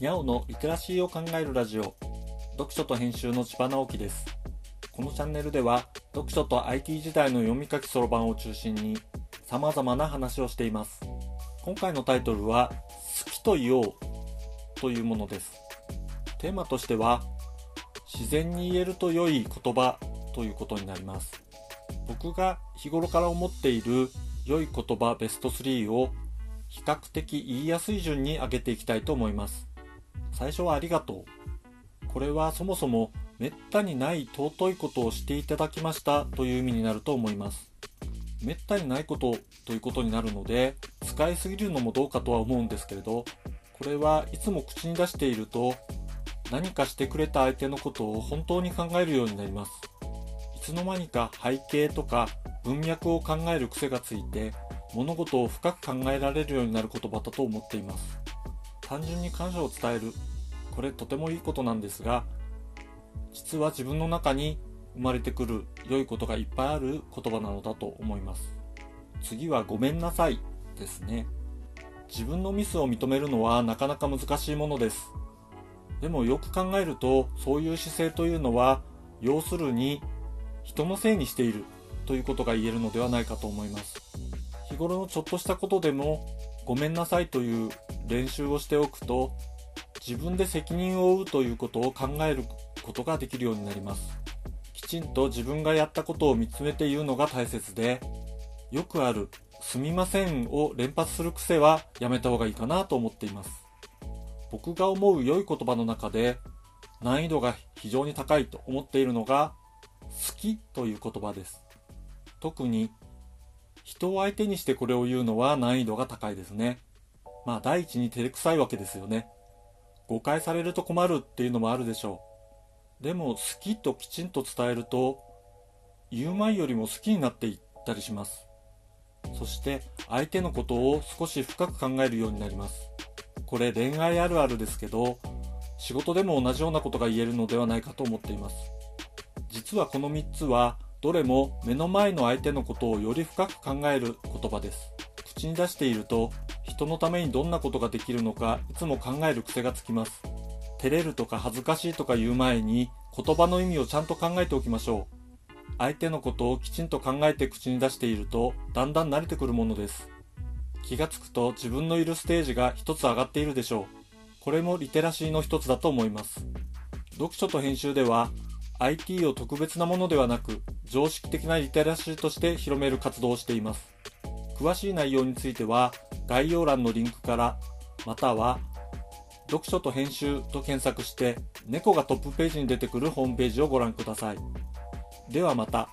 にゃおのリテラシーを考えるラジオ。読書と編集の千葉直樹です。このチャンネルでは読書と IT 時代の読み書きそろばんを中心に様々な話をしています。今回のタイトルは好きと言おうというものです。テーマとしては自然に言えると良い言葉ということになります。僕が日頃から思っている良い言葉ベスト3を比較的言いやすい順に上げていきたいと思います。最初はありがとう。これはそもそもめったにない尊いことをしていただきましたという意味になると思います。めったにないことということになるので使いすぎるのもどうかとは思うんですけれどこれはいつも口に出していると何かしてくれた相手のことを本当に考えるようになります。いつの間にか背景とか文脈を考える癖がついて物事を深く考えられるようになる言葉だと思っています。単純に感謝を伝える。これとてもいいことなんですが実は自分の中に生まれてくる良いことがいっぱいある言葉なのだと思います。次はごめんなさいですね。自分のミスを認めるのはなかなか難しいものです。でもよく考えるとそういう姿勢というのは要するに人のせいにしているということが言えるのではないかと思います。日頃のちょっとしたことでもごめんなさいという練習をしておくと自分で責任を負うということを考えることができるようになります。きちんと自分がやったことを見つめて言うのが大切でよくあるすみませんを連発する癖はやめた方がいいかなと思っています。僕が思う良い言葉の中で難易度が非常に高いと思っているのが好きという言葉です。特に人を相手にしてこれを言うのは難易度が高いですね。まあ第一に照れくさいわけですよね。誤解されると困るっていうのもあるでしょう。でも好きときちんと伝えると言う前よりも好きになっていったりします。そして相手のことを少し深く考えるようになります。これ恋愛あるあるですけど仕事でも同じようなことが言えるのではないかと思っています。実はこの3つはどれも目の前の相手のことをより深く考える言葉です。口に出していると人のためにどんなことができるのかいつも考える癖がつきます。照れるとか恥ずかしいとか言う前に言葉の意味をちゃんと考えておきましょう。相手のことをきちんと考えて口に出しているとだんだん慣れてくるものです。気がつくと自分のいるステージが一つ上がっているでしょう。これもリテラシーの一つだと思います。読書と編集では IT を特別なものではなく常識的なリテラシーとして広める活動をしています。詳しい内容については概要欄のリンクからまたは読書と編集と検索して猫がトップページに出てくるホームページをご覧くださいではまた。